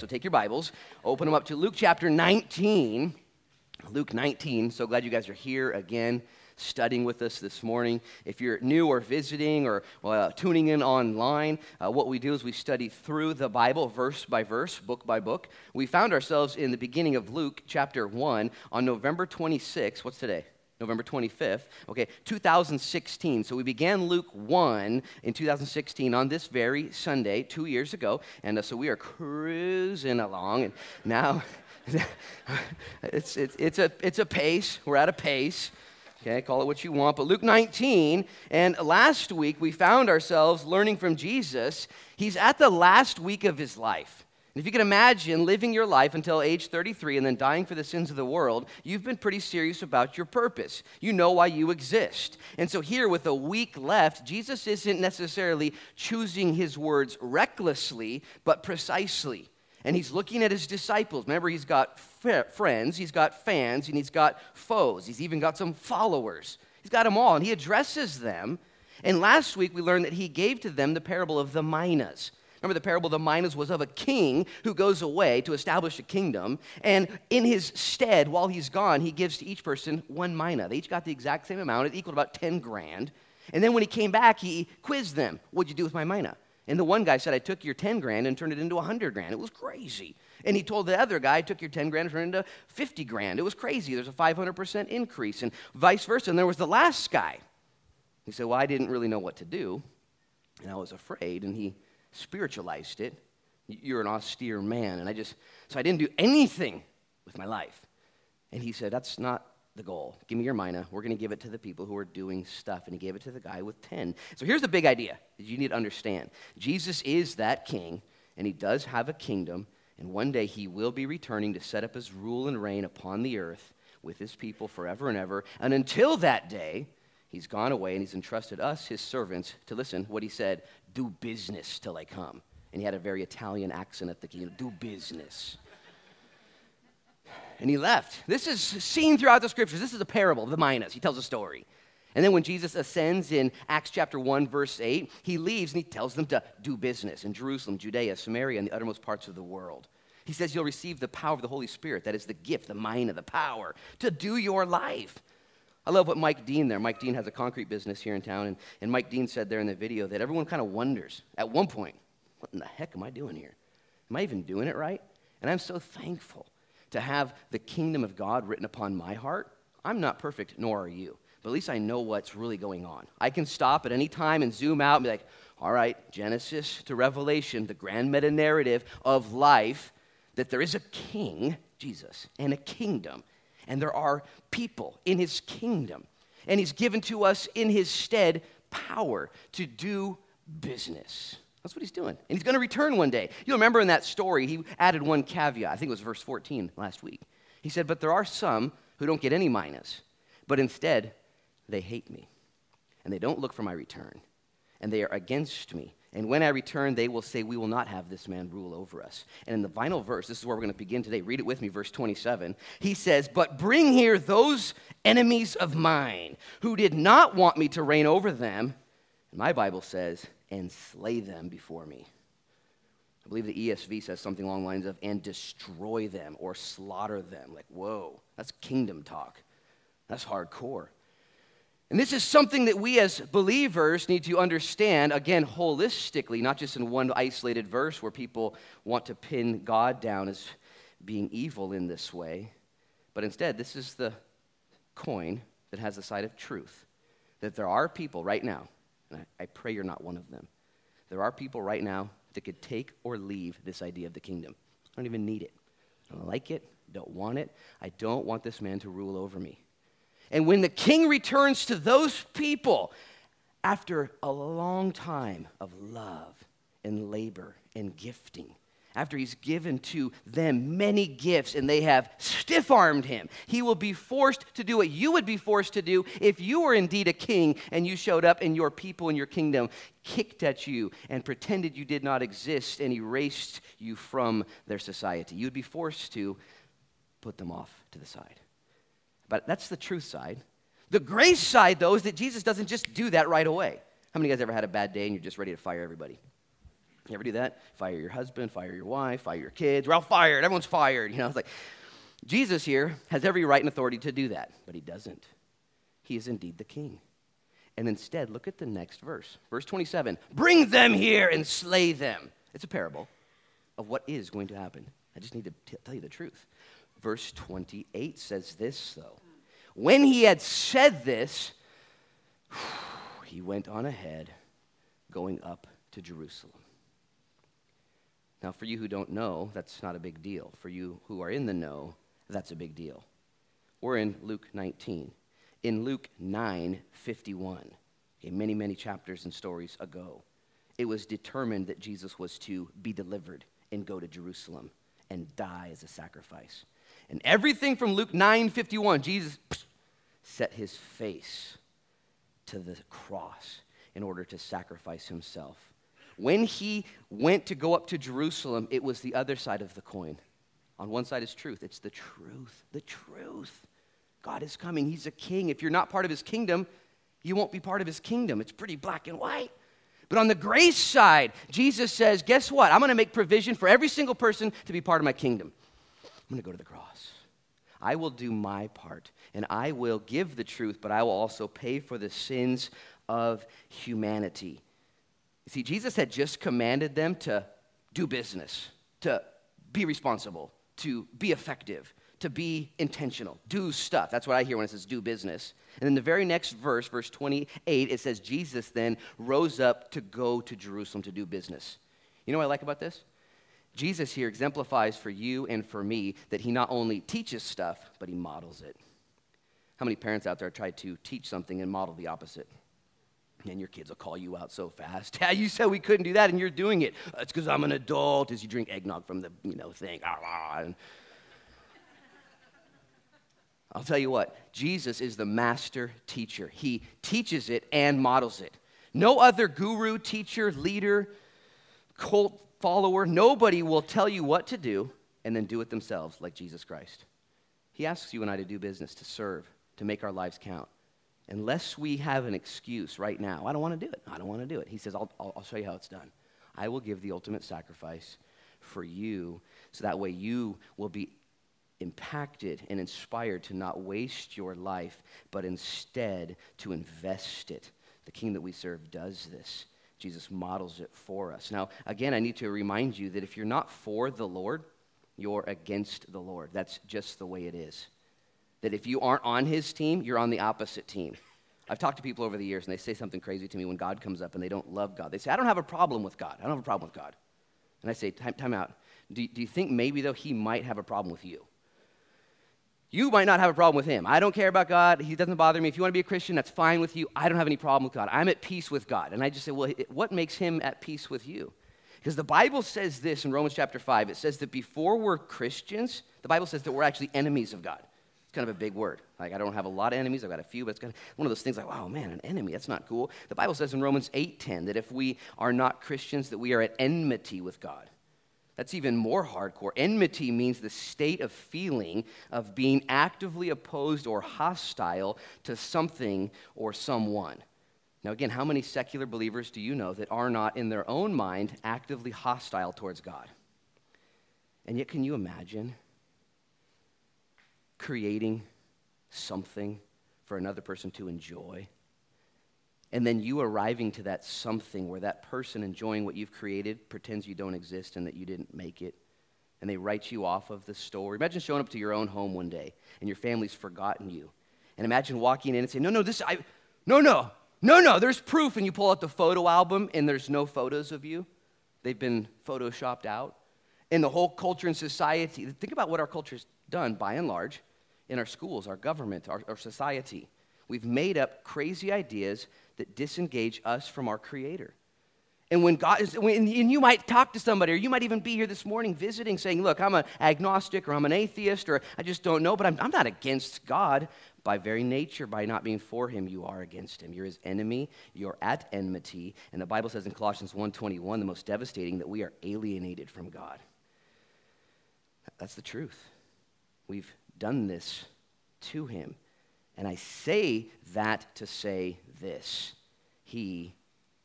So take your Bibles, open them up to Luke chapter 19. Luke 19. So glad you guys are here again studying with us this morning. If you're new or visiting or uh, tuning in online, uh, what we do is we study through the Bible, verse by verse, book by book. We found ourselves in the beginning of Luke chapter 1 on November 26. What's today? November 25th, okay, 2016. So we began Luke 1 in 2016 on this very Sunday, two years ago. And uh, so we are cruising along. And now it's, it's, it's, a, it's a pace. We're at a pace. Okay, call it what you want. But Luke 19, and last week we found ourselves learning from Jesus. He's at the last week of his life. If you can imagine living your life until age 33 and then dying for the sins of the world, you've been pretty serious about your purpose. You know why you exist. And so, here with a week left, Jesus isn't necessarily choosing his words recklessly, but precisely. And he's looking at his disciples. Remember, he's got friends, he's got fans, and he's got foes. He's even got some followers. He's got them all, and he addresses them. And last week we learned that he gave to them the parable of the minas. Remember, the parable of the minas was of a king who goes away to establish a kingdom. And in his stead, while he's gone, he gives to each person one mina. They each got the exact same amount. It equaled about 10 grand. And then when he came back, he quizzed them What'd you do with my mina? And the one guy said, I took your 10 grand and turned it into 100 grand. It was crazy. And he told the other guy, I took your 10 grand and turned it into 50 grand. It was crazy. There's a 500% increase, and vice versa. And there was the last guy. He said, Well, I didn't really know what to do, and I was afraid. And he spiritualized it. You're an austere man. And I just, so I didn't do anything with my life. And he said, That's not the goal. Give me your mina. We're going to give it to the people who are doing stuff. And he gave it to the guy with 10. So here's the big idea that you need to understand Jesus is that king, and he does have a kingdom. And one day he will be returning to set up his rule and reign upon the earth with his people forever and ever. And until that day, he's gone away and he's entrusted us, his servants, to listen what he said do business till I come. And he had a very Italian accent at the kingdom do business and he left. This is seen throughout the scriptures. This is a parable the minas. He tells a story. And then when Jesus ascends in Acts chapter 1, verse 8, he leaves and he tells them to do business in Jerusalem, Judea, Samaria, and the uttermost parts of the world. He says you'll receive the power of the Holy Spirit. That is the gift, the mina, the power to do your life. I love what Mike Dean there. Mike Dean has a concrete business here in town. And, and Mike Dean said there in the video that everyone kind of wonders at one point, what in the heck am I doing here? Am I even doing it right? And I'm so thankful to have the kingdom of God written upon my heart. I'm not perfect, nor are you. But at least I know what's really going on. I can stop at any time and zoom out and be like, all right, Genesis to Revelation, the grand meta narrative of life, that there is a king, Jesus, and a kingdom. And there are people in his kingdom. And he's given to us in his stead power to do business. That's what he's doing. And he's going to return one day. You'll remember in that story, he added one caveat. I think it was verse 14 last week. He said, But there are some who don't get any minas, but instead they hate me. And they don't look for my return. And they are against me. And when I return, they will say, We will not have this man rule over us. And in the final verse, this is where we're going to begin today. Read it with me, verse 27. He says, But bring here those enemies of mine who did not want me to reign over them. And my Bible says, and slay them before me. I believe the ESV says something along the lines of, and destroy them or slaughter them. Like, whoa, that's kingdom talk. That's hardcore. And this is something that we as believers need to understand, again, holistically, not just in one isolated verse where people want to pin God down as being evil in this way, but instead, this is the coin that has the side of truth. That there are people right now and I, pray you're not one of them. There are people right now that could take or leave this idea of the kingdom. I don't even need it. I don't like it, don't want it. I don't want this man to rule over me. And when the king returns to those people after a long time of love and labor and gifting, after he's given to them many gifts and they have stiff armed him, he will be forced to do what you would be forced to do if you were indeed a king and you showed up and your people in your kingdom kicked at you and pretended you did not exist and erased you from their society. You'd be forced to put them off to the side. But that's the truth side. The grace side, though, is that Jesus doesn't just do that right away. How many of you guys ever had a bad day and you're just ready to fire everybody? You ever do that? Fire your husband, fire your wife, fire your kids. We're all fired. Everyone's fired. You know, it's like Jesus here has every right and authority to do that, but he doesn't. He is indeed the king. And instead, look at the next verse. Verse 27 Bring them here and slay them. It's a parable of what is going to happen. I just need to t- tell you the truth. Verse 28 says this, though. When he had said this, he went on ahead, going up to Jerusalem. Now, for you who don't know, that's not a big deal. For you who are in the know, that's a big deal. We're in Luke 19. In Luke 9 51, okay, many, many chapters and stories ago, it was determined that Jesus was to be delivered and go to Jerusalem and die as a sacrifice. And everything from Luke 9 51, Jesus set his face to the cross in order to sacrifice himself. When he went to go up to Jerusalem, it was the other side of the coin. On one side is truth. It's the truth. The truth. God is coming. He's a king. If you're not part of his kingdom, you won't be part of his kingdom. It's pretty black and white. But on the grace side, Jesus says, Guess what? I'm going to make provision for every single person to be part of my kingdom. I'm going to go to the cross. I will do my part, and I will give the truth, but I will also pay for the sins of humanity. See, Jesus had just commanded them to do business, to be responsible, to be effective, to be intentional, do stuff. That's what I hear when it says do business. And then the very next verse, verse 28, it says Jesus then rose up to go to Jerusalem to do business. You know what I like about this? Jesus here exemplifies for you and for me that he not only teaches stuff, but he models it. How many parents out there try to teach something and model the opposite? And your kids will call you out so fast. Yeah, you said we couldn't do that, and you're doing it. Uh, it's because I'm an adult. As you drink eggnog from the you know thing. Ah, ah, ah, and I'll tell you what. Jesus is the master teacher. He teaches it and models it. No other guru, teacher, leader, cult follower, nobody will tell you what to do and then do it themselves like Jesus Christ. He asks you and I to do business, to serve, to make our lives count unless we have an excuse right now, I don't want to do it. I don't want to do it. He says, I'll, I'll, I'll show you how it's done. I will give the ultimate sacrifice for you so that way you will be impacted and inspired to not waste your life, but instead to invest it. The king that we serve does this. Jesus models it for us. Now, again, I need to remind you that if you're not for the Lord, you're against the Lord. That's just the way it is that if you aren't on his team, you're on the opposite team. I've talked to people over the years and they say something crazy to me when God comes up and they don't love God. They say, I don't have a problem with God. I don't have a problem with God. And I say, time, time out. Do, do you think maybe, though, he might have a problem with you? You might not have a problem with him. I don't care about God. He doesn't bother me. If you want to be a Christian, that's fine with you. I don't have any problem with God. I'm at peace with God. And I just say, well, what makes him at peace with you? Because the Bible says this in Romans chapter 5. It says that before we're Christians, the Bible says that we're actually enemies of God. It's kind of a big word. Like, I don't have a lot of enemies. I've got a few, but it's kind of one of those things like, wow, man, an enemy. That's not cool. The Bible says in Romans 8.10 that if we are not Christians, that we are at enmity with God. That's even more hardcore. Enmity means the state of feeling of being actively opposed or hostile to something or someone. Now, again, how many secular believers do you know that are not, in their own mind, actively hostile towards God? And yet, can you imagine creating something for another person to enjoy. And then you arriving to that something where that person enjoying what you've created pretends you don't exist and that you didn't make it. And they write you off of the story. Imagine showing up to your own home one day and your family's forgotten you. And imagine walking in and saying, No, no, this, I, no, no, no, no, there's proof. And you pull out the photo album and there's no photos of you. They've been photoshopped out. And the whole culture and society, think about what our culture's done by and large in our schools, our government, our, our society. We've made up crazy ideas that disengage us from our Creator. And when God is, when, and you might talk to somebody, or you might even be here this morning visiting, saying, Look, I'm an agnostic, or I'm an atheist, or I just don't know, but I'm, I'm not against God. By very nature, by not being for him, you are against him. You're his enemy, you're at enmity. And the Bible says in Colossians 1:21, the most devastating, that we are alienated from God. That's the truth. We've done this to him. And I say that to say this He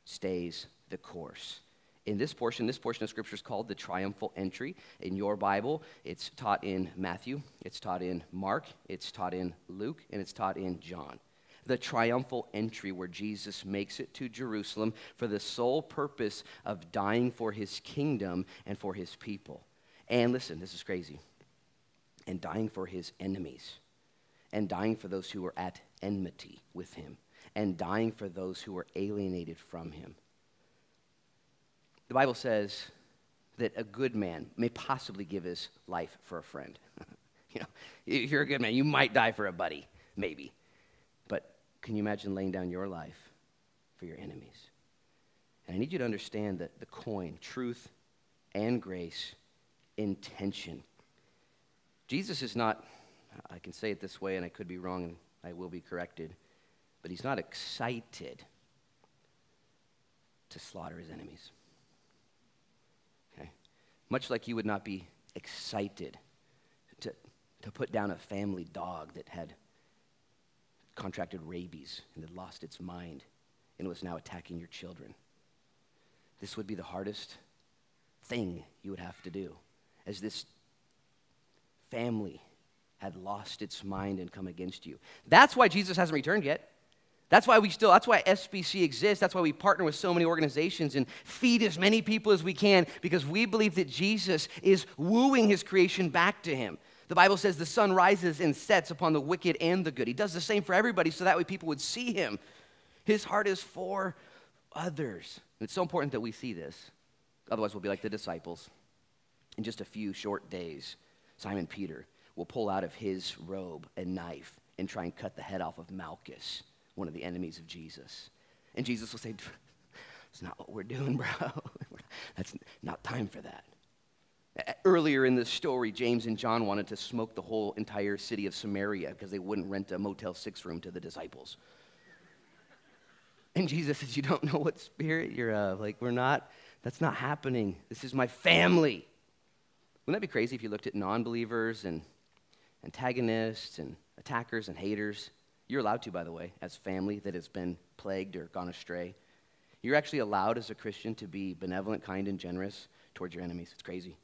stays the course. in this portion, this portion of Scripture is called the triumphal entry. In your Bible, it's taught in Matthew, it's taught in Mark, it's taught in Luke, and it's taught in John. The triumphal entry where Jesus makes it to Jerusalem for the sole purpose of dying for his kingdom and for his people. And listen, this is crazy. And dying for his enemies, and dying for those who were at enmity with him, and dying for those who were alienated from him. The Bible says that a good man may possibly give his life for a friend. you know, if you're a good man, you might die for a buddy, maybe. But can you imagine laying down your life for your enemies? And I need you to understand that the coin, truth and grace, intention. Jesus is not, I can say it this way, and I could be wrong, and I will be corrected, but he's not excited to slaughter his enemies Okay? much like you would not be excited to, to put down a family dog that had contracted rabies and had lost its mind and was now attacking your children. This would be the hardest thing you would have to do as this family had lost its mind and come against you. That's why Jesus hasn't returned yet. That's why we still, that's why SBC exists. That's why we partner with so many organizations and feed as many people as we can because we believe that Jesus is wooing his creation back to him. The Bible says the sun rises and sets upon the wicked and the good. He does the same for everybody so that way people would see him. His heart is for others. And it's so important that we see this. Otherwise, we'll be like the disciples. In just a few short days, Simon Peter will pull out of his robe a knife and try and cut the head off of Malchus one of the enemies of Jesus. And Jesus will say, It's not what we're doing, bro. That's not time for that. Earlier in the story, James and John wanted to smoke the whole entire city of Samaria because they wouldn't rent a Motel 6 room to the disciples. And Jesus says, You don't know what spirit you're of. Like, we're not, that's not happening. This is my family. Wouldn't that be crazy if you looked at non believers and antagonists and attackers and haters? You're allowed to, by the way, as family that has been plagued or gone astray. You're actually allowed as a Christian to be benevolent, kind, and generous towards your enemies. It's crazy.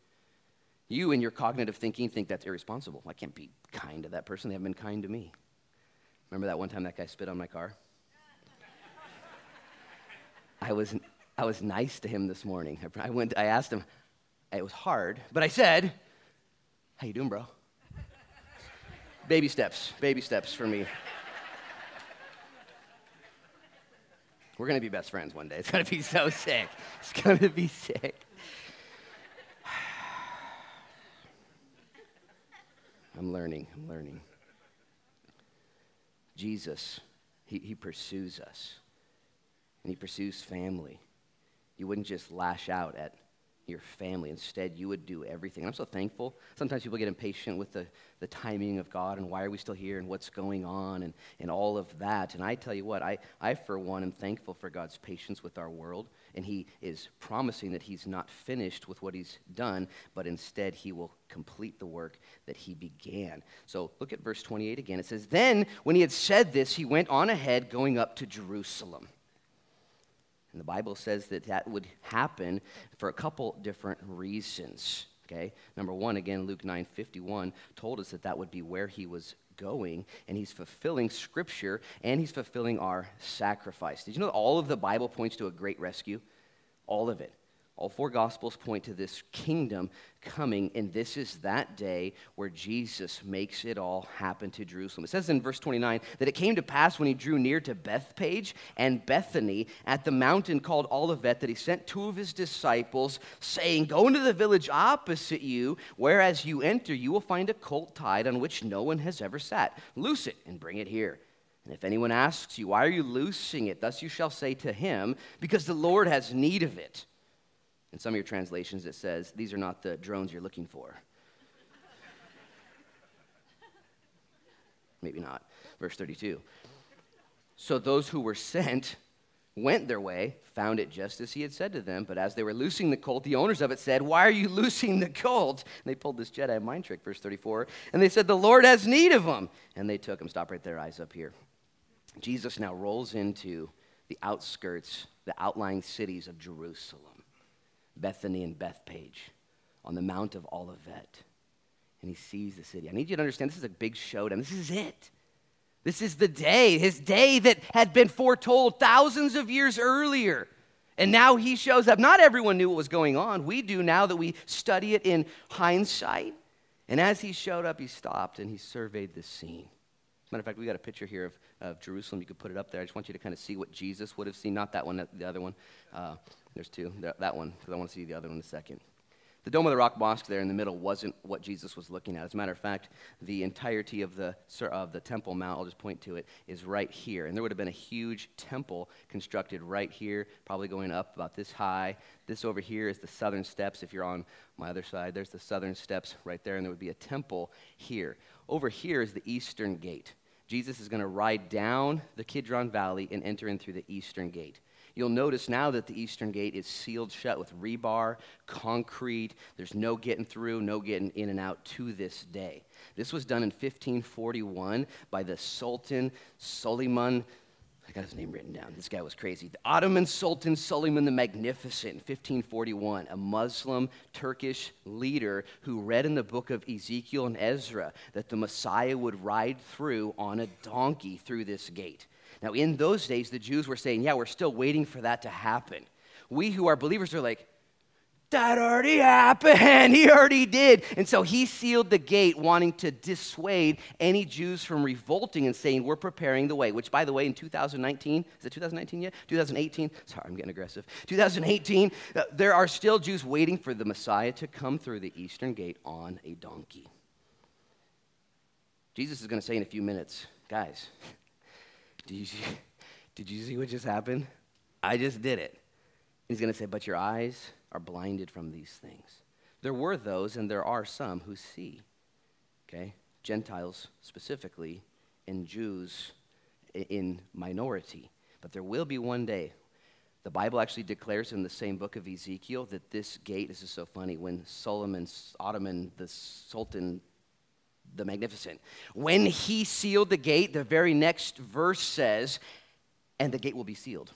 You, in your cognitive thinking, think that's irresponsible. I can't be kind to that person. They haven't been kind to me. Remember that one time that guy spit on my car? I was, I was nice to him this morning. I, went, I asked him, it was hard, but I said, How you doing, bro? Baby steps, baby steps for me. We're going to be best friends one day. It's going to be so sick. It's going to be sick. I'm learning. I'm learning. Jesus, he, he pursues us, and he pursues family. You wouldn't just lash out at your family. Instead, you would do everything. I'm so thankful. Sometimes people get impatient with the, the timing of God and why are we still here and what's going on and, and all of that. And I tell you what, I, I, for one, am thankful for God's patience with our world. And He is promising that He's not finished with what He's done, but instead He will complete the work that He began. So look at verse 28 again. It says, Then, when He had said this, He went on ahead, going up to Jerusalem. And the Bible says that that would happen for a couple different reasons. Okay? Number one, again, Luke 9 51 told us that that would be where he was going, and he's fulfilling scripture and he's fulfilling our sacrifice. Did you know all of the Bible points to a great rescue? All of it. All four Gospels point to this kingdom coming, and this is that day where Jesus makes it all happen to Jerusalem. It says in verse 29 that it came to pass when he drew near to Bethphage and Bethany at the mountain called Olivet that he sent two of his disciples, saying, Go into the village opposite you, where as you enter, you will find a colt tied on which no one has ever sat. Loose it and bring it here. And if anyone asks you, Why are you loosing it? Thus you shall say to him, Because the Lord has need of it. In some of your translations, it says, These are not the drones you're looking for. Maybe not. Verse 32. So those who were sent went their way, found it just as he had said to them. But as they were loosing the colt, the owners of it said, Why are you loosing the colt? And they pulled this Jedi mind trick, verse 34. And they said, The Lord has need of him. And they took him. Stop right there, eyes up here. Jesus now rolls into the outskirts, the outlying cities of Jerusalem. Bethany and Bethphage on the Mount of Olivet. And he sees the city. I need you to understand this is a big showdown. This is it. This is the day, his day that had been foretold thousands of years earlier. And now he shows up. Not everyone knew what was going on. We do now that we study it in hindsight. And as he showed up, he stopped and he surveyed the scene. As a matter of fact, we got a picture here of, of Jerusalem. You could put it up there. I just want you to kind of see what Jesus would have seen. Not that one, the other one. Uh, there's two. That one, because I want to see the other one in a second. The Dome of the Rock Mosque there in the middle wasn't what Jesus was looking at. As a matter of fact, the entirety of the, of the Temple Mount, I'll just point to it, is right here. And there would have been a huge temple constructed right here, probably going up about this high. This over here is the southern steps. If you're on my other side, there's the southern steps right there, and there would be a temple here. Over here is the eastern gate. Jesus is going to ride down the Kidron Valley and enter in through the eastern gate. You'll notice now that the eastern gate is sealed shut with rebar, concrete. There's no getting through, no getting in and out to this day. This was done in 1541 by the Sultan Suleiman. I got his name written down. This guy was crazy. The Ottoman Sultan Suleiman the Magnificent in 1541, a Muslim Turkish leader who read in the book of Ezekiel and Ezra that the Messiah would ride through on a donkey through this gate. Now, in those days, the Jews were saying, Yeah, we're still waiting for that to happen. We who are believers are like, that already happened. He already did. And so he sealed the gate, wanting to dissuade any Jews from revolting and saying, We're preparing the way. Which, by the way, in 2019, is it 2019 yet? 2018? Sorry, I'm getting aggressive. 2018, uh, there are still Jews waiting for the Messiah to come through the eastern gate on a donkey. Jesus is going to say in a few minutes, Guys, did you see, did you see what just happened? I just did it. He's going to say, But your eyes are blinded from these things. There were those, and there are some who see. Okay? Gentiles specifically, and Jews in minority. But there will be one day. The Bible actually declares in the same book of Ezekiel that this gate, this is so funny, when Suleiman, Ottoman, the Sultan the Magnificent. When he sealed the gate, the very next verse says, and the gate will be sealed.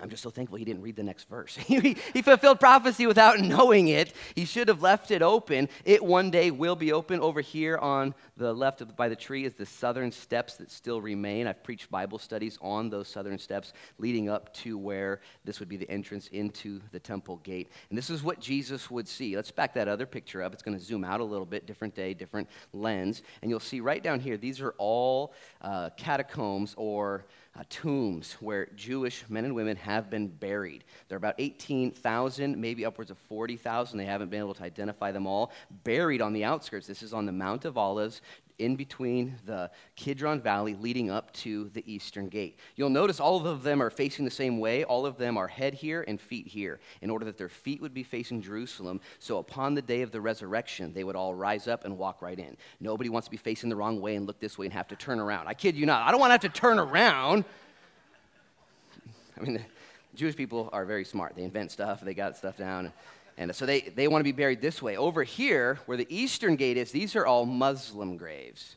I'm just so thankful he didn't read the next verse. he, he, fulfilled prophecy without knowing it. He should have left it open. It one day will be open. Over here on the left of, by the tree is the southern steps that still remain. I've preached Bible studies on those southern steps leading up to where this would be the entrance into the temple gate. And this is what Jesus would see. Let's back that other picture up. It's going to zoom out a little bit, different day, different lens. And you'll see right down here, these are all uh, catacombs or uh, tombs where Jewish men and women have been buried. There are about 18,000, maybe upwards of 40,000. They haven't been able to identify them all. Buried on the outskirts. This is on the Mount of Olives, in between the Kidron Valley leading up to the eastern gate. You'll notice all of them are facing the same way. All of them are head here and feet here, in order that their feet would be facing Jerusalem. So upon the day of the resurrection, they would all rise up and walk right in. Nobody wants to be facing the wrong way and look this way and have to turn around. I kid you not. I don't want to have to turn around. I mean, Jewish people are very smart. They invent stuff, they got stuff down. And so they, they want to be buried this way. Over here, where the eastern gate is, these are all Muslim graves.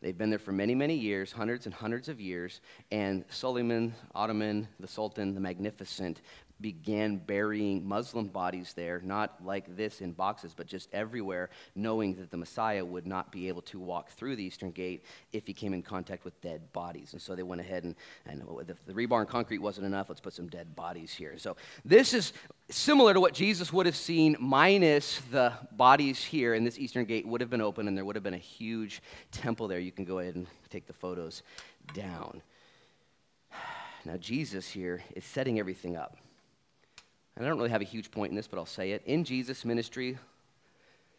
They've been there for many, many years, hundreds and hundreds of years. And Suleiman, Ottoman, the Sultan, the Magnificent, began burying Muslim bodies there, not like this in boxes, but just everywhere, knowing that the Messiah would not be able to walk through the eastern gate if he came in contact with dead bodies. And so they went ahead and, and the, the rebar and concrete wasn't enough, let's put some dead bodies here. So this is similar to what Jesus would have seen, minus the bodies here, and this eastern gate would have been open, and there would have been a huge temple there. You can go ahead and take the photos down. Now, Jesus here is setting everything up. And I don't really have a huge point in this, but I'll say it. In Jesus' ministry,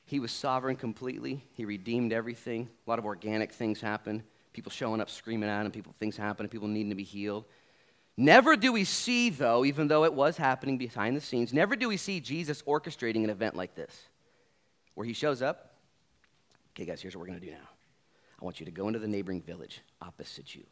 he was sovereign completely. He redeemed everything. A lot of organic things happen. People showing up screaming at him, people things happening, people needing to be healed. Never do we see, though, even though it was happening behind the scenes, never do we see Jesus orchestrating an event like this, where he shows up. Okay, guys, here's what we're going to do now. I want you to go into the neighboring village opposite you.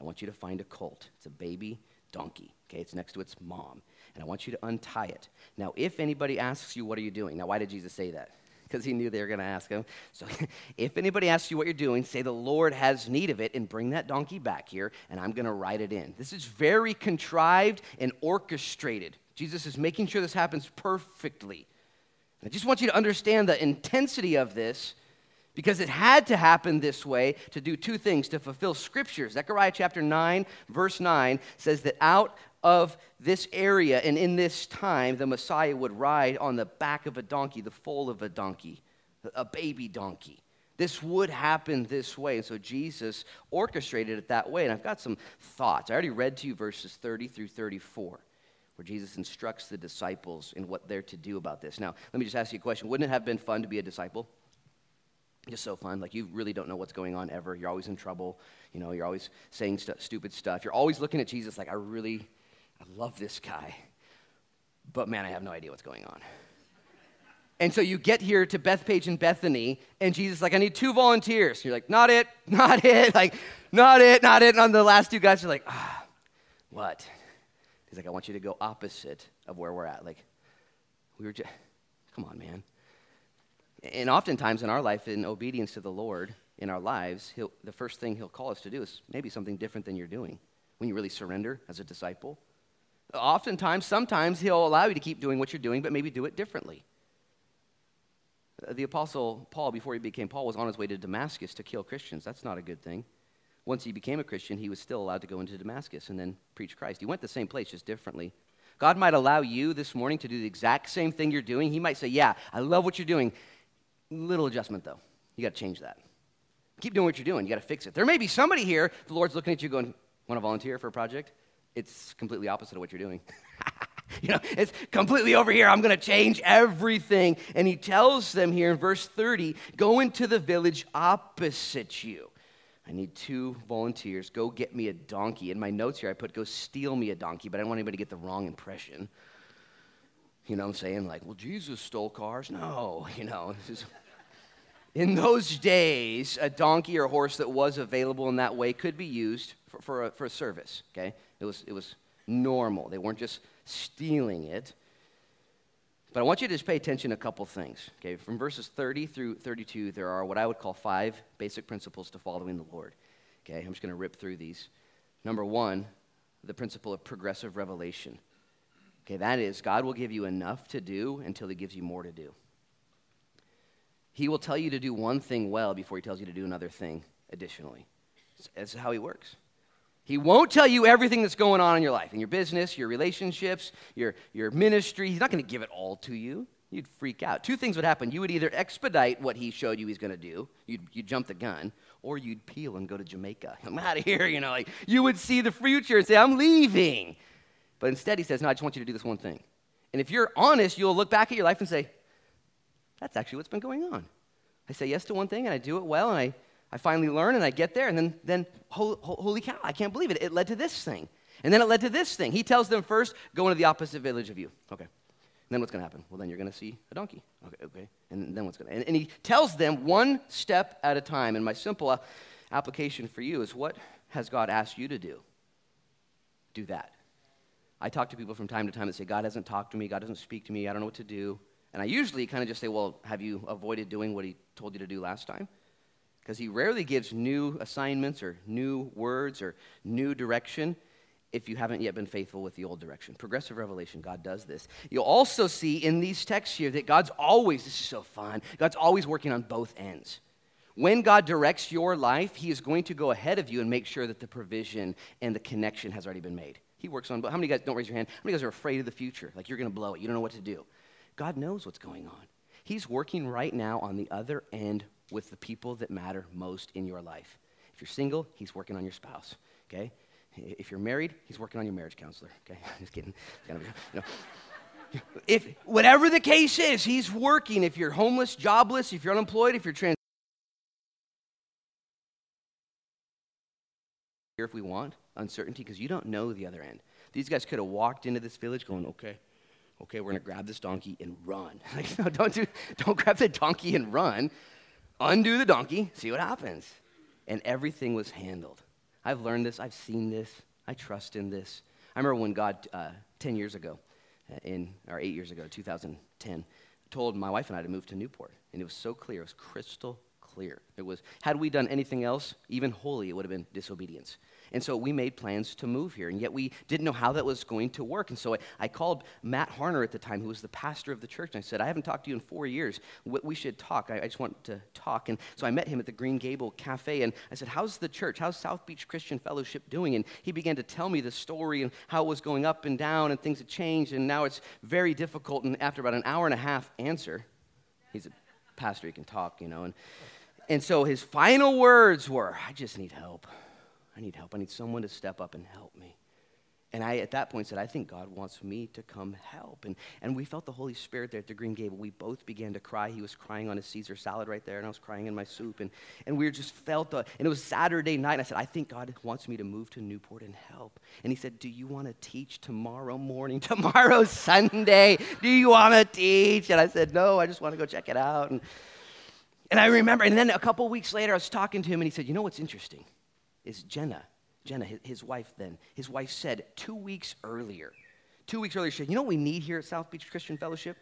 I want you to find a colt. It's a baby donkey. Okay, it's next to its mom and I want you to untie it. Now, if anybody asks you, What are you doing? Now, why did Jesus say that? Because he knew they were going to ask him. So, if anybody asks you what you're doing, say, The Lord has need of it, and bring that donkey back here, and I'm going to write it in. This is very contrived and orchestrated. Jesus is making sure this happens perfectly. I just want you to understand the intensity of this because it had to happen this way to do two things to fulfill scriptures. Zechariah chapter 9, verse 9 says that out of this area and in this time, the Messiah would ride on the back of a donkey, the foal of a donkey, a baby donkey. This would happen this way. And so Jesus orchestrated it that way. And I've got some thoughts. I already read to you verses 30 through 34 where Jesus instructs the disciples in what they're to do about this. Now, let me just ask you a question. Wouldn't it have been fun to be a disciple? Just so fun. Like, you really don't know what's going on ever. You're always in trouble. You know, you're always saying st- stupid stuff. You're always looking at Jesus like, I really, I love this guy. But man, I have no idea what's going on. And so you get here to Bethphage and Bethany, and Jesus like, I need two volunteers. You're like, not it, not it, like, not it, not it. And the last two guys are like, ah, what? He's like, I want you to go opposite of where we're at. Like, we were just, come on, man. And oftentimes in our life, in obedience to the Lord, in our lives, the first thing he'll call us to do is maybe something different than you're doing when you really surrender as a disciple. Oftentimes, sometimes he'll allow you to keep doing what you're doing, but maybe do it differently. The Apostle Paul, before he became Paul, was on his way to Damascus to kill Christians. That's not a good thing. Once he became a Christian, he was still allowed to go into Damascus and then preach Christ. He went the same place, just differently. God might allow you this morning to do the exact same thing you're doing. He might say, Yeah, I love what you're doing. Little adjustment, though. You got to change that. Keep doing what you're doing. You got to fix it. There may be somebody here, the Lord's looking at you going, Want to volunteer for a project? It's completely opposite of what you're doing. you know, it's completely over here. I'm going to change everything. And he tells them here in verse 30 go into the village opposite you. I need two volunteers. Go get me a donkey. In my notes here, I put go steal me a donkey, but I don't want anybody to get the wrong impression. You know what I'm saying? Like, well, Jesus stole cars. No, you know. in those days, a donkey or horse that was available in that way could be used for, for, a, for a service, okay? It was, it was normal. They weren't just stealing it. But I want you to just pay attention to a couple things. Okay, from verses 30 through 32, there are what I would call five basic principles to following the Lord. Okay, I'm just going to rip through these. Number one, the principle of progressive revelation. Okay, that is, God will give you enough to do until He gives you more to do. He will tell you to do one thing well before He tells you to do another thing additionally. That's how He works. He won't tell you everything that's going on in your life, in your business, your relationships, your, your ministry. He's not going to give it all to you. You'd freak out. Two things would happen. You would either expedite what he showed you he's going to do, you'd, you'd jump the gun, or you'd peel and go to Jamaica. I'm out of here, you know, like you would see the future and say, I'm leaving. But instead, he says, No, I just want you to do this one thing. And if you're honest, you'll look back at your life and say, That's actually what's been going on. I say yes to one thing and I do it well and I I finally learn and I get there, and then, then holy, cow, I can't believe it. It led to this thing. And then it led to this thing. He tells them first, go into the opposite village of you. Okay. And then what's going to happen? Well, then you're going to see a donkey. Okay, okay. And then what's going to and, and he tells them one step at a time. And my simple uh, application for you is what has God asked you to do? Do that. I talk to people from time to time that say, God hasn't talked to me, God doesn't speak to me, I don't know what to do. And I usually kind of just say, Well, have you avoided doing what he told you to do last time? Because he rarely gives new assignments or new words or new direction if you haven't yet been faithful with the old direction. Progressive revelation, God does this. You'll also see in these texts here that God's always, this is so fun, God's always working on both ends. When God directs your life, He is going to go ahead of you and make sure that the provision and the connection has already been made. He works on, but how many guys, don't raise your hand, how many guys are afraid of the future? Like you're going to blow it, you don't know what to do. God knows what's going on. He's working right now on the other end with the people that matter most in your life. If you're single, he's working on your spouse, okay? If you're married, he's working on your marriage counselor, okay? Just kidding. Kind of, you know. If whatever the case is, he's working. If you're homeless, jobless, if you're unemployed, if you're trans here if we want uncertainty because you don't know the other end. These guys could have walked into this village going, okay, okay, we're to grab this donkey and run. Like, no, don't, do, don't grab the donkey and run undo the donkey, see what happens. And everything was handled. I've learned this, I've seen this, I trust in this. I remember when God, uh, 10 years ago, uh, in, or eight years ago, 2010, told my wife and I to move to Newport. And it was so clear, it was crystal clear. It was, had we done anything else, even holy, it would have been disobedience. And so we made plans to move here, and yet we didn't know how that was going to work. And so I, I called Matt Harner at the time, who was the pastor of the church, and I said, I haven't talked to you in four years. We should talk. I, I just want to talk. And so I met him at the Green Gable Cafe, and I said, How's the church? How's South Beach Christian Fellowship doing? And he began to tell me the story and how it was going up and down, and things had changed, and now it's very difficult. And after about an hour and a half answer, he's a pastor, he can talk, you know. And, and so his final words were, I just need help. I need help. I need someone to step up and help me. And I, at that point, said, I think God wants me to come help. And, and we felt the Holy Spirit there at the Green Gable. We both began to cry. He was crying on his Caesar salad right there, and I was crying in my soup. And, and we just felt, the, and it was Saturday night. And I said, I think God wants me to move to Newport and help. And he said, Do you want to teach tomorrow morning? Tomorrow, Sunday. Do you want to teach? And I said, No, I just want to go check it out. And, and I remember, and then a couple weeks later, I was talking to him, and he said, You know what's interesting? Is Jenna. Jenna, his wife then. His wife said two weeks earlier, two weeks earlier, she said, You know what we need here at South Beach Christian Fellowship?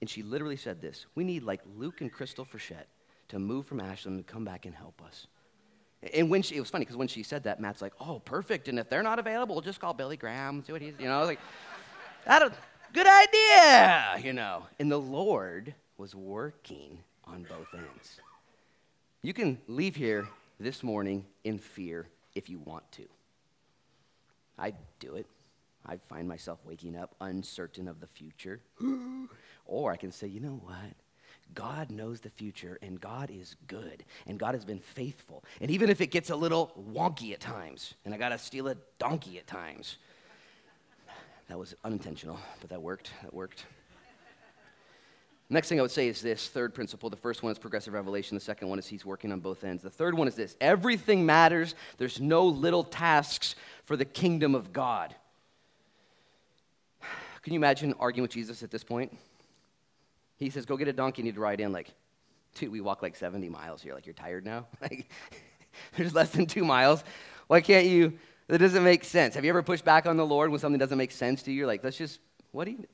And she literally said this We need like Luke and Crystal Frechette to move from Ashland and come back and help us. And when she, it was funny because when she said that, Matt's like, Oh, perfect. And if they're not available, just call Billy Graham, see what he's, you know, like, that a good idea, you know. And the Lord was working on both ends. You can leave here this morning in fear if you want to. I'd do it. I'd find myself waking up uncertain of the future. or I can say, you know what? God knows the future, and God is good, and God has been faithful. And even if it gets a little wonky at times, and I got to steal a donkey at times, that was unintentional, but that worked. That worked. Next thing I would say is this third principle. The first one is progressive revelation. The second one is he's working on both ends. The third one is this everything matters. There's no little tasks for the kingdom of God. Can you imagine arguing with Jesus at this point? He says, Go get a donkey, you need to ride in. Like, dude, we walk like 70 miles here. Like, you're tired now? Like, there's less than two miles. Why can't you? That doesn't make sense. Have you ever pushed back on the Lord when something doesn't make sense to you? You're like, let's just, what do you,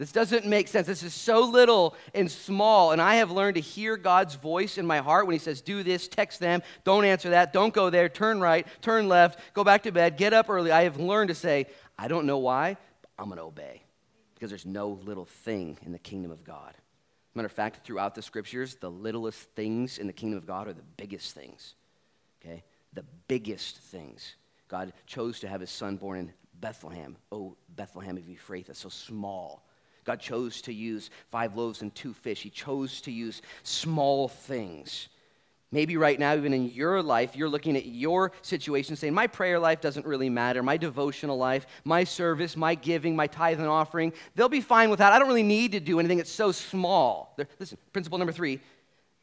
this doesn't make sense. This is so little and small. And I have learned to hear God's voice in my heart when He says, Do this, text them, don't answer that, don't go there, turn right, turn left, go back to bed, get up early. I have learned to say, I don't know why, but I'm going to obey. Because there's no little thing in the kingdom of God. Matter of fact, throughout the scriptures, the littlest things in the kingdom of God are the biggest things. Okay? The biggest things. God chose to have his son born in Bethlehem. Oh, Bethlehem of Ephrathah, so small God chose to use five loaves and two fish. He chose to use small things. Maybe right now, even in your life, you're looking at your situation saying, My prayer life doesn't really matter. My devotional life, my service, my giving, my tithe and offering, they'll be fine without. I don't really need to do anything. It's so small. Listen, principle number three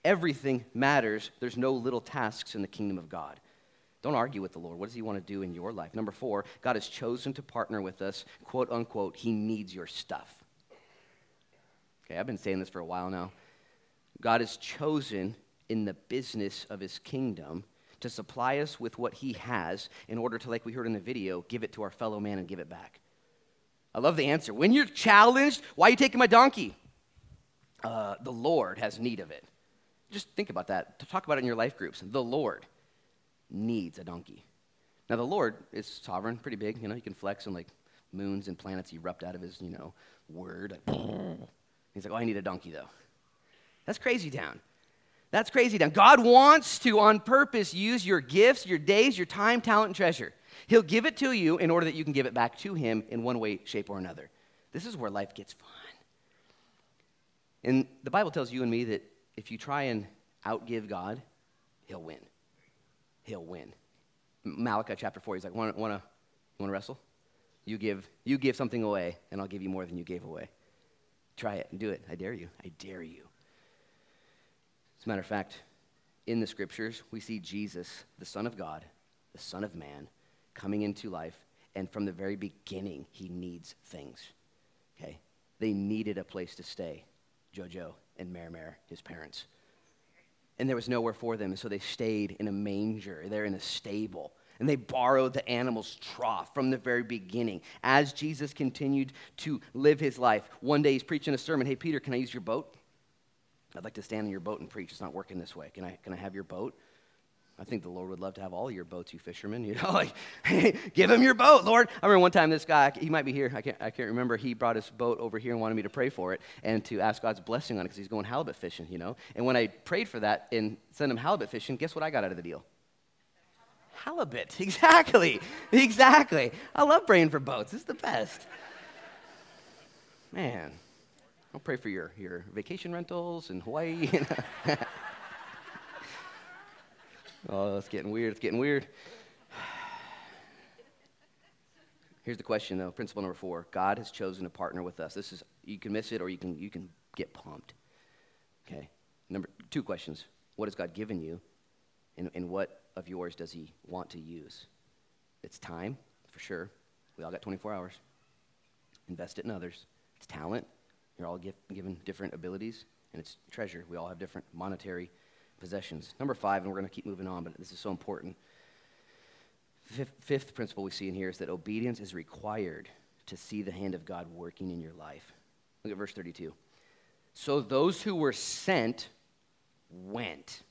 everything matters. There's no little tasks in the kingdom of God. Don't argue with the Lord. What does He want to do in your life? Number four, God has chosen to partner with us, quote unquote, He needs your stuff. Okay, I've been saying this for a while now. God has chosen in the business of his kingdom to supply us with what he has in order to, like we heard in the video, give it to our fellow man and give it back. I love the answer. When you're challenged, why are you taking my donkey? Uh, the Lord has need of it. Just think about that. Talk about it in your life groups. The Lord needs a donkey. Now, the Lord is sovereign, pretty big. You know, he can flex and like moons and planets erupt out of his, you know, word. He's like, oh, I need a donkey, though. That's crazy town. That's crazy town. God wants to, on purpose, use your gifts, your days, your time, talent, and treasure. He'll give it to you in order that you can give it back to Him in one way, shape, or another. This is where life gets fun. And the Bible tells you and me that if you try and outgive God, He'll win. He'll win. Malachi chapter 4, he's like, want to want to wrestle? You give, you give something away, and I'll give you more than you gave away. Try it and do it. I dare you. I dare you. As a matter of fact, in the scriptures, we see Jesus, the Son of God, the Son of Man, coming into life, and from the very beginning, he needs things. Okay? They needed a place to stay, Jojo and Mary his parents. And there was nowhere for them, and so they stayed in a manger. They're in a stable and they borrowed the animal's trough from the very beginning. As Jesus continued to live his life, one day he's preaching a sermon Hey, Peter, can I use your boat? I'd like to stand in your boat and preach. It's not working this way. Can I, can I have your boat? I think the Lord would love to have all your boats, you fishermen. You know, like, give him your boat, Lord. I remember one time this guy, he might be here, I can't, I can't remember, he brought his boat over here and wanted me to pray for it and to ask God's blessing on it because he's going halibut fishing, you know. And when I prayed for that and sent him halibut fishing, guess what I got out of the deal? Halibut, exactly, exactly. I love praying for boats, it's the best. Man, I'll pray for your, your vacation rentals in Hawaii. oh, it's getting weird. It's getting weird. Here's the question, though. Principle number four God has chosen to partner with us. This is, you can miss it or you can, you can get pumped. Okay? Number two questions What has God given you? And, and what of yours does He want to use? It's time, for sure. We all got 24 hours. Invest it in others. It's talent. You're all given different abilities, and it's treasure. We all have different monetary possessions. Number five, and we're going to keep moving on, but this is so important. Fifth, fifth principle we see in here is that obedience is required to see the hand of God working in your life. Look at verse 32. So those who were sent went,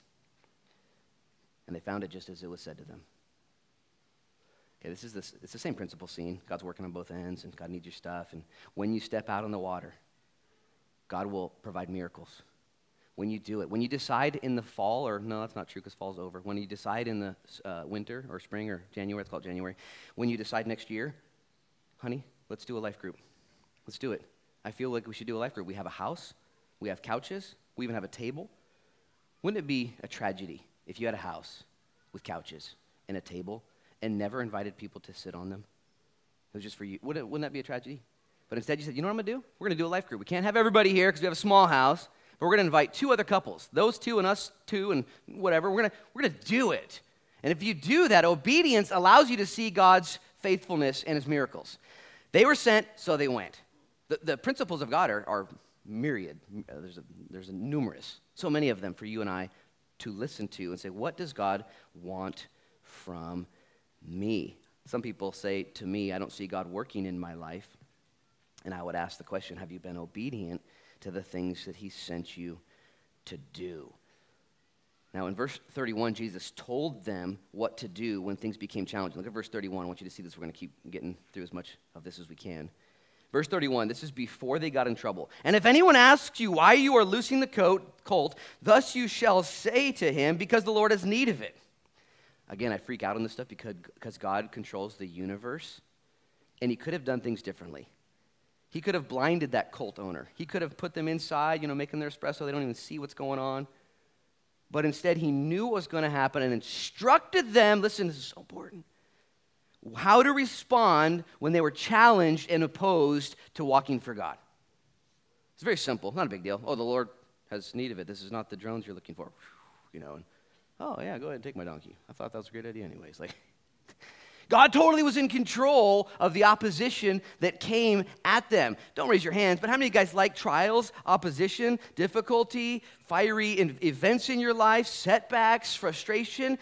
and they found it just as it was said to them. Okay, this is this, it's the same principle seen. God's working on both ends, and God needs your stuff. And when you step out on the water, God will provide miracles. When you do it, when you decide in the fall, or no, that's not true because fall's over. When you decide in the uh, winter or spring or January, it's called January. When you decide next year, honey, let's do a life group. Let's do it. I feel like we should do a life group. We have a house, we have couches, we even have a table. Wouldn't it be a tragedy if you had a house with couches and a table and never invited people to sit on them. It was just for you. Wouldn't, wouldn't that be a tragedy? But instead, you said, you know what I'm going to do? We're going to do a life group. We can't have everybody here because we have a small house, but we're going to invite two other couples, those two and us two and whatever. We're going we're going to do it. And if you do that, obedience allows you to see God's faithfulness and his miracles. They were sent, so they went. The, the principles of God are, are myriad. Uh, there's, a, there's a numerous, so many of them for you and I to listen to and say, what does God want from me. Some people say to me, I don't see God working in my life. And I would ask the question Have you been obedient to the things that He sent you to do? Now, in verse 31, Jesus told them what to do when things became challenging. Look at verse 31. I want you to see this. We're going to keep getting through as much of this as we can. Verse 31, this is before they got in trouble. And if anyone asks you why you are loosing the coat, colt, thus you shall say to him, because the Lord has need of it. Again, I freak out on this stuff because, because God controls the universe, and He could have done things differently. He could have blinded that colt owner. He could have put them inside, you know, making their espresso. They don't even see what's going on. But instead, He knew what was going to happen and instructed them listen, this is so important how to respond when they were challenged and opposed to walking for God. It's very simple, not a big deal. Oh, the Lord has need of it. This is not the drones you're looking for. You know, and Oh, yeah, go ahead and take my donkey. I thought that was a great idea, anyways. Like, God totally was in control of the opposition that came at them. Don't raise your hands, but how many of you guys like trials, opposition, difficulty, fiery events in your life, setbacks, frustration?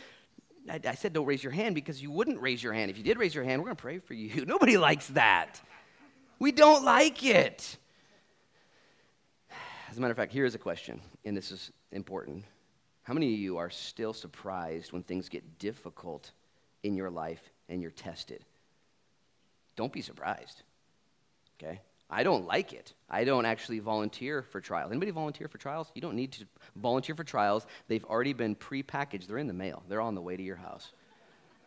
I, I said don't raise your hand because you wouldn't raise your hand. If you did raise your hand, we're going to pray for you. Nobody likes that. We don't like it. As a matter of fact, here is a question, and this is important. How many of you are still surprised when things get difficult in your life and you're tested? Don't be surprised. Okay? I don't like it. I don't actually volunteer for trials. Anybody volunteer for trials? You don't need to volunteer for trials. They've already been pre-packaged. They're in the mail. They're on the way to your house.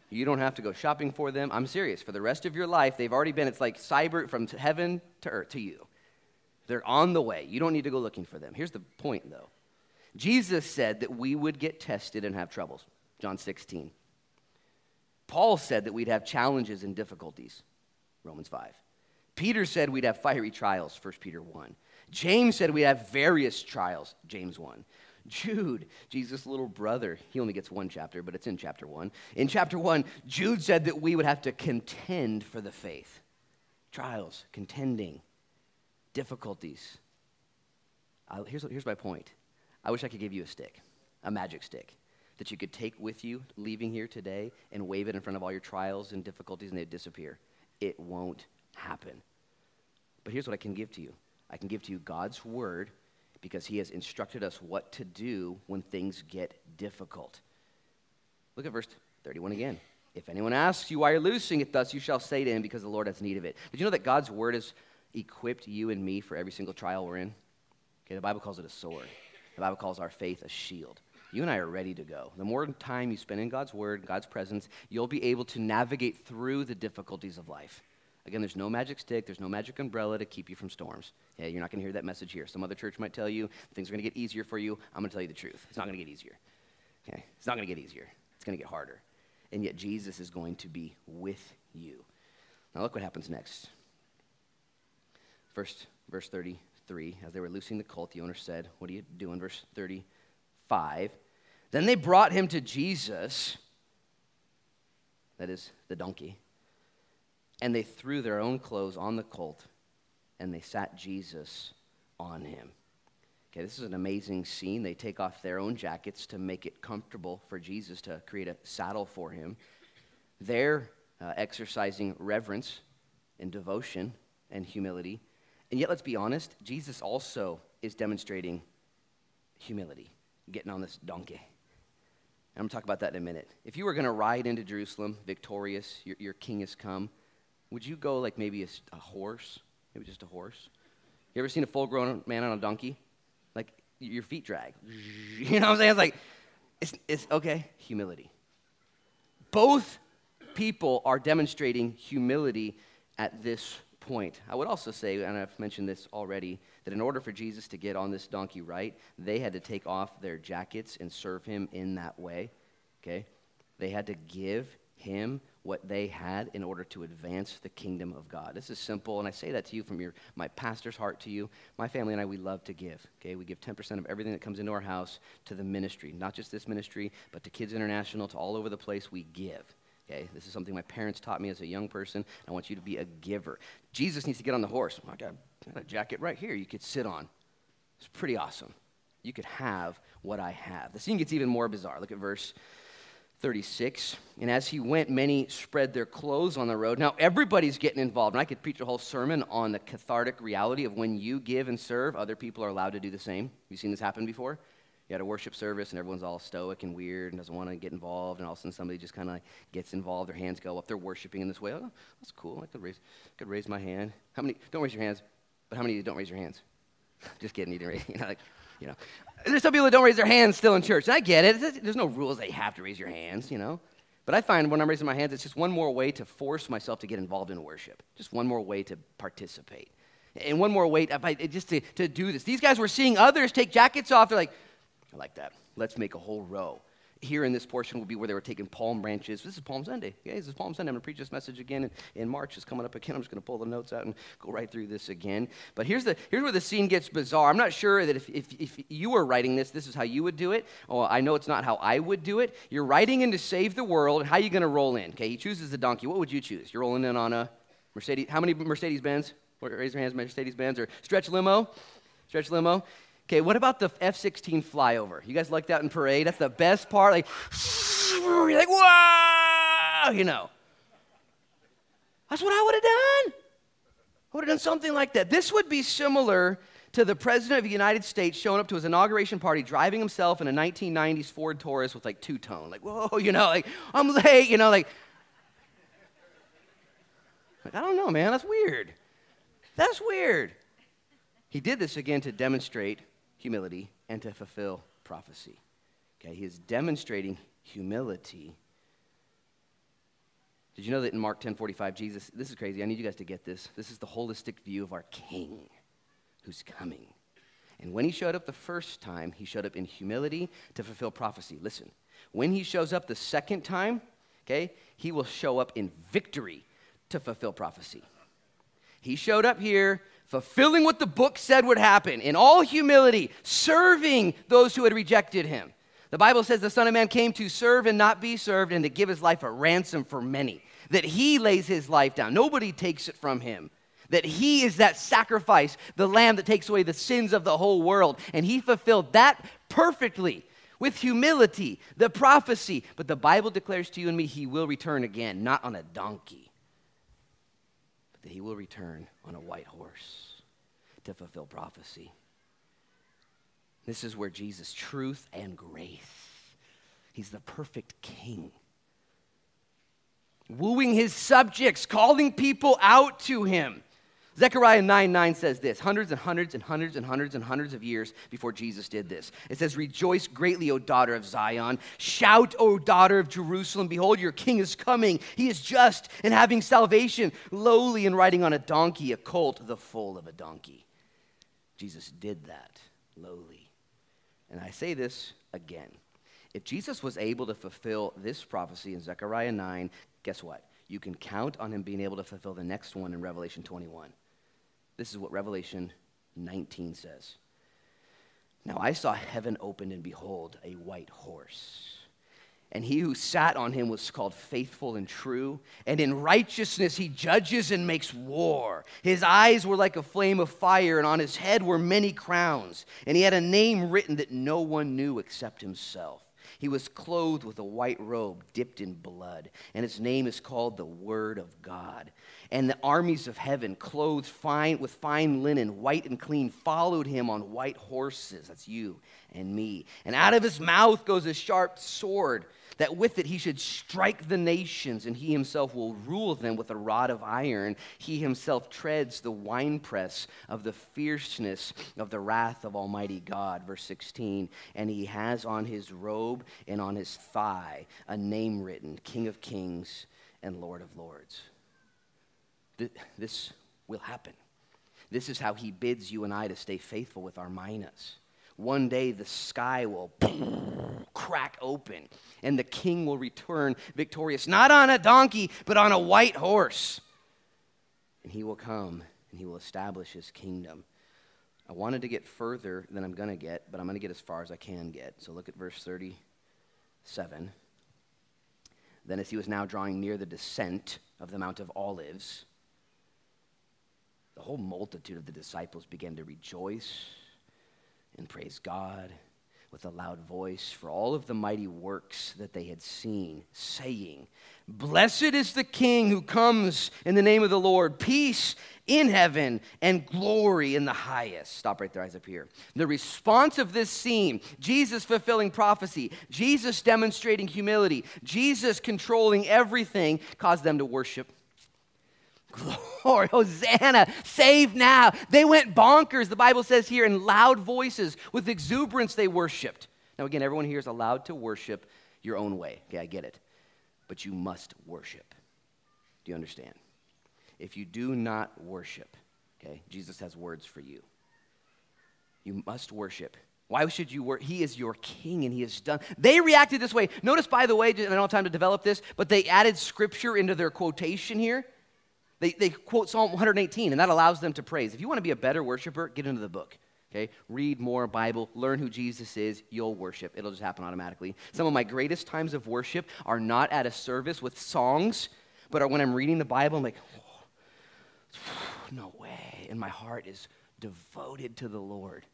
You don't have to go shopping for them. I'm serious. For the rest of your life, they've already been, it's like cyber from heaven to earth to you. They're on the way. You don't need to go looking for them. Here's the point, though Jesus said that we would get tested and have troubles. John 16. Paul said that we'd have challenges and difficulties. Romans 5. Peter said we'd have fiery trials. 1 Peter 1. James said we'd have various trials. James 1. Jude, Jesus' little brother, he only gets one chapter, but it's in chapter 1. In chapter 1, Jude said that we would have to contend for the faith. Trials, contending, difficulties. here's, here's my point I wish I could give you a stick, a magic stick, that you could take with you leaving here today and wave it in front of all your trials and difficulties and they'd disappear. It won't happen. But here's what I can give to you I can give to you God's word because he has instructed us what to do when things get difficult. Look at verse 31 again. If anyone asks you why you're loosing it thus, you shall say to him, because the Lord has need of it. Did you know that God's word has equipped you and me for every single trial we're in? Okay, the Bible calls it a sword. The Bible calls our faith a shield. You and I are ready to go. The more time you spend in God's word, God's presence, you'll be able to navigate through the difficulties of life. Again, there's no magic stick, there's no magic umbrella to keep you from storms. Yeah, you're not going to hear that message here. Some other church might tell you things are going to get easier for you. I'm going to tell you the truth. It's not going to get easier. Okay? It's not going to get easier. It's going to get harder and yet Jesus is going to be with you. Now, look what happens next. First, verse 33 as they were loosing the colt, the owner said, What are you doing? Verse 35. Then they brought him to Jesus, that is, the donkey, and they threw their own clothes on the colt, and they sat Jesus on him. Okay, this is an amazing scene. They take off their own jackets to make it comfortable for Jesus to create a saddle for him. They're uh, exercising reverence and devotion and humility. And yet, let's be honest, Jesus also is demonstrating humility, getting on this donkey. I'm going to talk about that in a minute. If you were going to ride into Jerusalem victorious, your, your, king has come, would you go like maybe a, a horse? Maybe just a horse? You ever seen a full grown man on a donkey? Like your feet drag. You know what I'm saying? It's like, it's, it's okay, humility. Both people are demonstrating humility at this point. I would also say, and I've mentioned this already, that in order for Jesus to get on this donkey right, they had to take off their jackets and serve him in that way. Okay? They had to give him what they had in order to advance the kingdom of God. This is simple, and I say that to you from your, my pastor's heart to you. My family and I, we love to give. Okay, we give 10% of everything that comes into our house to the ministry, not just this ministry, but to Kids International, to all over the place. We give. Okay, this is something my parents taught me as a young person. I want you to be a giver. Jesus needs to get on the horse. I got, got a jacket right here you could sit on. It's pretty awesome. You could have what I have. The scene gets even more bizarre. Look at verse 36. And as he went, many spread their clothes on the road. Now, everybody's getting involved. And I could preach a whole sermon on the cathartic reality of when you give and serve, other people are allowed to do the same. Have you seen this happen before? You had a worship service and everyone's all stoic and weird and doesn't want to get involved. And all of a sudden somebody just kind of like gets involved. Their hands go up. They're worshiping in this way. Oh, that's cool. I could raise, could raise my hand. How many? Don't raise your hands. But how many of you don't raise your hands? just kidding. You didn't raise. You know, like, you know, there's some people that don't raise their hands still in church. And I get it. There's no rules you have to raise your hands, you know. But I find when I'm raising my hands, it's just one more way to force myself to get involved in worship. Just one more way to participate. And one more way just to, to do this. These guys were seeing others take jackets off. They're like, I like that. Let's make a whole row here in this portion will be where they were taking palm branches. This is Palm Sunday. Okay, this is Palm Sunday. I'm going to preach this message again in, in March. It's coming up again. I'm just going to pull the notes out and go right through this again. But here's, the, here's where the scene gets bizarre. I'm not sure that if, if, if you were writing this, this is how you would do it. Oh, I know it's not how I would do it. You're writing in to save the world. How are you going to roll in? Okay, he chooses the donkey. What would you choose? You're rolling in on a Mercedes. How many Mercedes Benz? Raise your hands, Mercedes Benz or stretch limo? Stretch limo. Okay, what about the F 16 flyover? You guys like that in parade? That's the best part. Like, you're like, whoa, you know. That's what I would have done. I would have done something like that. This would be similar to the President of the United States showing up to his inauguration party, driving himself in a 1990s Ford Taurus with like two tone. Like, whoa, you know, like, I'm late, you know, like, like I don't know, man. That's weird. That's weird. He did this again to demonstrate humility and to fulfill prophecy. Okay, he is demonstrating humility. Did you know that in Mark 10:45 Jesus this is crazy. I need you guys to get this. This is the holistic view of our king who's coming. And when he showed up the first time, he showed up in humility to fulfill prophecy. Listen. When he shows up the second time, okay, he will show up in victory to fulfill prophecy. He showed up here fulfilling what the book said would happen, in all humility, serving those who had rejected him. The Bible says the Son of Man came to serve and not be served, and to give his life a ransom for many. That he lays his life down, nobody takes it from him. That he is that sacrifice, the lamb that takes away the sins of the whole world. And he fulfilled that perfectly with humility, the prophecy. But the Bible declares to you and me he will return again, not on a donkey that he will return on a white horse to fulfill prophecy. This is where Jesus, truth and grace, he's the perfect king. Wooing his subjects, calling people out to him. Zechariah 9 9 says this hundreds and hundreds and hundreds and hundreds and hundreds of years before Jesus did this. It says, Rejoice greatly, O daughter of Zion. Shout, O daughter of Jerusalem. Behold, your king is coming. He is just and having salvation, lowly and riding on a donkey, a colt, the foal of a donkey. Jesus did that, lowly. And I say this again. If Jesus was able to fulfill this prophecy in Zechariah 9, guess what? You can count on him being able to fulfill the next one in Revelation 21. This is what Revelation 19 says. Now I saw heaven opened, and behold, a white horse. And he who sat on him was called faithful and true. And in righteousness he judges and makes war. His eyes were like a flame of fire, and on his head were many crowns. And he had a name written that no one knew except himself. He was clothed with a white robe dipped in blood, and his name is called the Word of God. And the armies of heaven, clothed fine with fine linen, white and clean, followed him on white horses. That's you and me. And out of his mouth goes a sharp sword that with it he should strike the nations, and he himself will rule them with a rod of iron. He himself treads the winepress of the fierceness of the wrath of Almighty God. Verse 16. And he has on his robe and on his thigh a name written King of Kings and Lord of Lords. This will happen. This is how he bids you and I to stay faithful with our minas. One day the sky will crack open and the king will return victorious, not on a donkey, but on a white horse. And he will come and he will establish his kingdom. I wanted to get further than I'm going to get, but I'm going to get as far as I can get. So look at verse 37. Then, as he was now drawing near the descent of the Mount of Olives, the whole multitude of the disciples began to rejoice and praise God with a loud voice for all of the mighty works that they had seen, saying, Blessed is the King who comes in the name of the Lord, peace in heaven and glory in the highest. Stop right there, eyes up here. The response of this scene Jesus fulfilling prophecy, Jesus demonstrating humility, Jesus controlling everything, caused them to worship Glory, Hosanna, save now. They went bonkers, the Bible says here, in loud voices. With exuberance, they worshiped. Now, again, everyone here is allowed to worship your own way. Okay, I get it. But you must worship. Do you understand? If you do not worship, okay, Jesus has words for you. You must worship. Why should you work? He is your king and he is done. They reacted this way. Notice, by the way, I don't have time to develop this, but they added scripture into their quotation here. They, they quote Psalm 118, and that allows them to praise. If you want to be a better worshiper, get into the book. Okay? Read more Bible, learn who Jesus is, you'll worship. It'll just happen automatically. Some of my greatest times of worship are not at a service with songs, but are when I'm reading the Bible, I'm like, no way. And my heart is devoted to the Lord.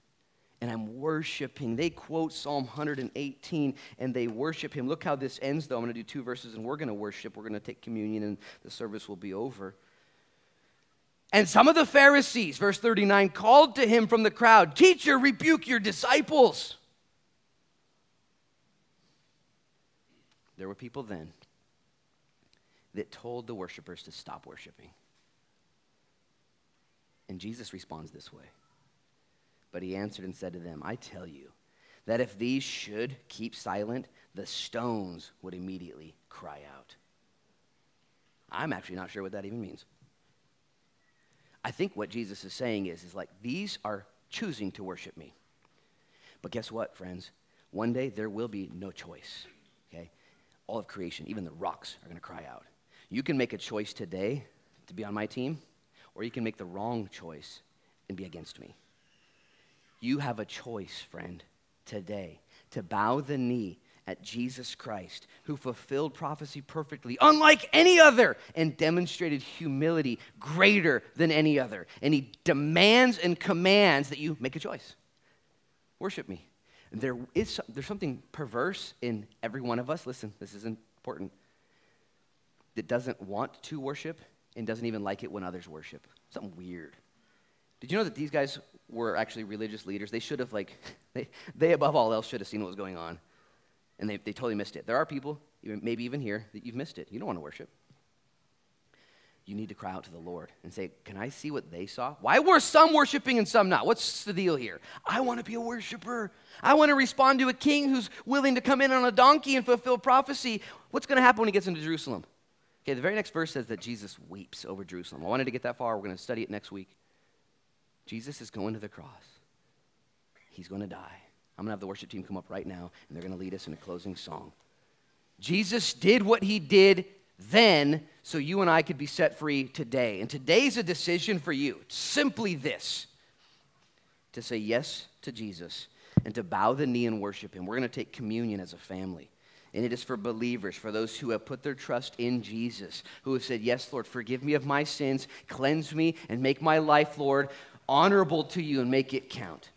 And I'm worshiping. They quote Psalm 118 and they worship him. Look how this ends, though. I'm going to do two verses and we're going to worship. We're going to take communion and the service will be over. And some of the Pharisees, verse 39, called to him from the crowd, Teacher, rebuke your disciples. There were people then that told the worshipers to stop worshiping. And Jesus responds this way. But he answered and said to them, I tell you that if these should keep silent, the stones would immediately cry out. I'm actually not sure what that even means. I think what Jesus is saying is, is like, these are choosing to worship me. But guess what, friends? One day there will be no choice, okay? All of creation, even the rocks, are to cry out. You can make a choice today to be on my team, or you can make the wrong choice and be against me. You have a choice, friend, today to bow the knee at Jesus Christ, who fulfilled prophecy perfectly, unlike any other, and demonstrated humility greater than any other. And he demands and commands that you make a choice. Worship me. There is there's something perverse in every one of us. Listen, this is important. That doesn't want to worship and doesn't even like it when others worship. Something weird. Did you know that these guys were actually religious leaders. They should have, like, they, they above all else should have seen what was going on. And they, they totally missed it. There are people, maybe even here, that you've missed it. You don't want to worship. You need to cry out to the Lord and say, Can I see what they saw? Why were some worshiping and some not? What's the deal here? I want to be a worshiper. I want to respond to a king who's willing to come in on a donkey and fulfill prophecy. What's going to happen when he gets into Jerusalem? Okay, the very next verse says that Jesus weeps over Jerusalem. I wanted to get that far. We're going to study it next week. Jesus is going to the cross. He's going to die. I'm going to have the worship team come up right now, and they're going to lead us in a closing song. Jesus did what he did then so you and I could be set free today. And today's a decision for you. It's simply this to say yes to Jesus and to bow the knee and worship him. We're going to take communion as a family. And it is for believers, for those who have put their trust in Jesus, who have said, Yes, Lord, forgive me of my sins, cleanse me, and make my life, Lord, honorable to you and make it count.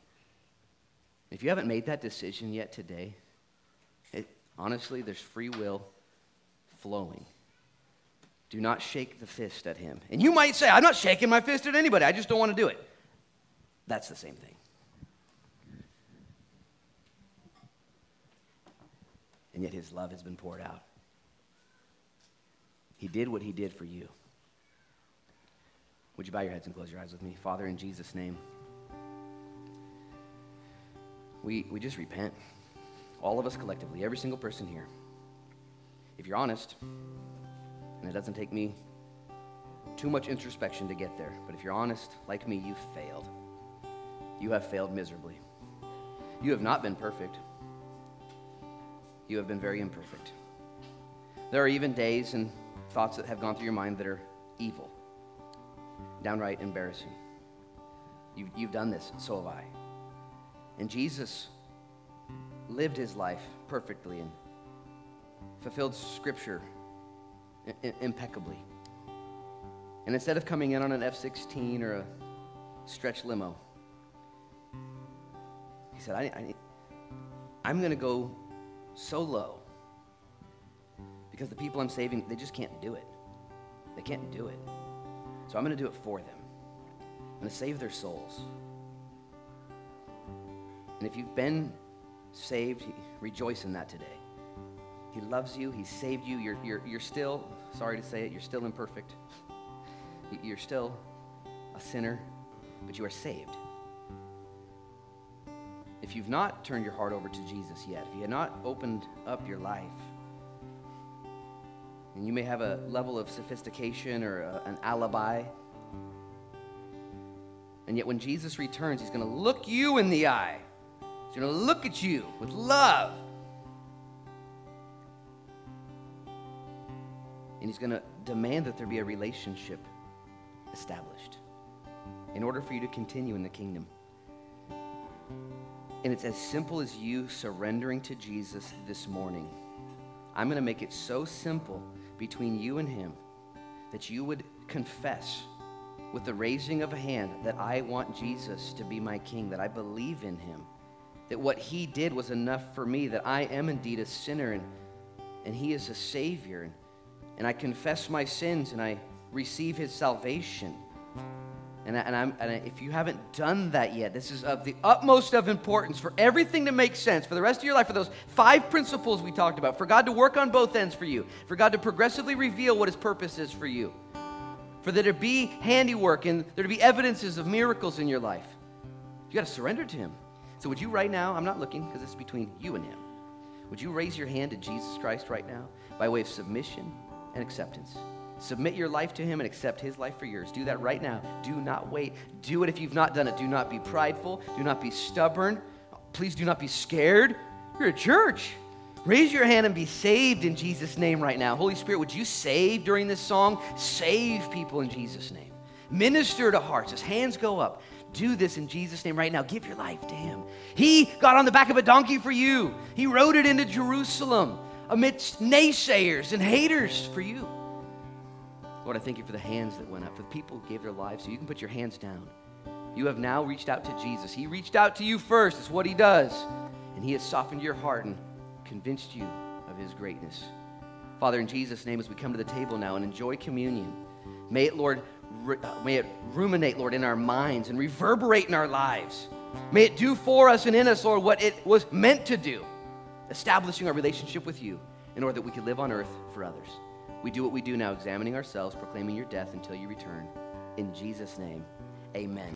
If you haven't made that decision yet today, it, honestly, there's free will flowing. Do not shake the fist at him. And you might say, I'm not shaking my fist at anybody, I just don't want to do it. That's the same thing. And yet his love has been poured out. He did what he did for you. Would you bow your heads and close your eyes with me? Father, in Jesus' name, we, we just repent. All of us collectively, every single person here. If you're honest, and it doesn't take me too much introspection to get there, but if you're honest, like me, you've failed. You have failed miserably. You have not been perfect. You have been very imperfect. There are even days and thoughts that have gone through your mind that are evil downright embarrassing. You've, you've done this, so have I. And Jesus lived his life perfectly and fulfilled Scripture impeccably. And instead of coming in on an F 16 or a stretch limo, he said, I, I, I'm going to go so low because the people I'm saving, they just can't do it. They can't do it. So I'm going to do it for them. I'm going to save their souls. And if you've been saved, rejoice in that today. He loves you. He saved you. You're, you're, you're still, sorry to say it, you're still imperfect. You're still a sinner, but you are saved. If you've not turned your heart over to Jesus yet, if you have not opened up your life, and you may have a level of sophistication or a, an alibi. And yet, when Jesus returns, he's going to look you in the eye. He's going to look at you with love. And he's going to demand that there be a relationship established in order for you to continue in the kingdom. And it's as simple as you surrendering to Jesus this morning. I'm going to make it so simple between you and him that you would confess with the raising of a hand that I want Jesus to be my king, that I believe in him, that what he did was enough for me, that I am indeed a sinner and, and he is a savior. And, and I confess my sins and I receive his salvation. And, I, and, I'm, and I, if you haven't done that yet, this is of the utmost of importance for everything to make sense for the rest of your life, for those five principles we talked about, for God to work on both ends for you, for God to progressively reveal what His purpose is for you, for there to be handiwork and there to be evidences of miracles in your life. You got to surrender to Him. So, would you right now, I'm not looking because it's between you and Him, would you raise your hand to Jesus Christ right now by way of submission and acceptance? Submit your life to Him and accept His life for yours. Do that right now. Do not wait. Do it if you've not done it. Do not be prideful. Do not be stubborn. Please do not be scared. You're a church. Raise your hand and be saved in Jesus' name right now. Holy Spirit, would you save during this song? Save people in Jesus' name. Minister to hearts as hands go up. Do this in Jesus' name right now. Give your life to Him. He got on the back of a donkey for you, He rode it into Jerusalem amidst naysayers and haters for you. Lord, I thank you for the hands that went up, for the people who gave their lives. So you can put your hands down. You have now reached out to Jesus. He reached out to you first. It's what he does. And he has softened your heart and convinced you of his greatness. Father, in Jesus' name, as we come to the table now and enjoy communion, may it, Lord, Uh, may it ruminate, Lord, in our minds and reverberate in our lives. May it do for us and in us, Lord, what it was meant to do, establishing our relationship with you in order that we could live on earth for others. We do what we do now, examining ourselves, proclaiming your death until you return. In Jesus' name, amen.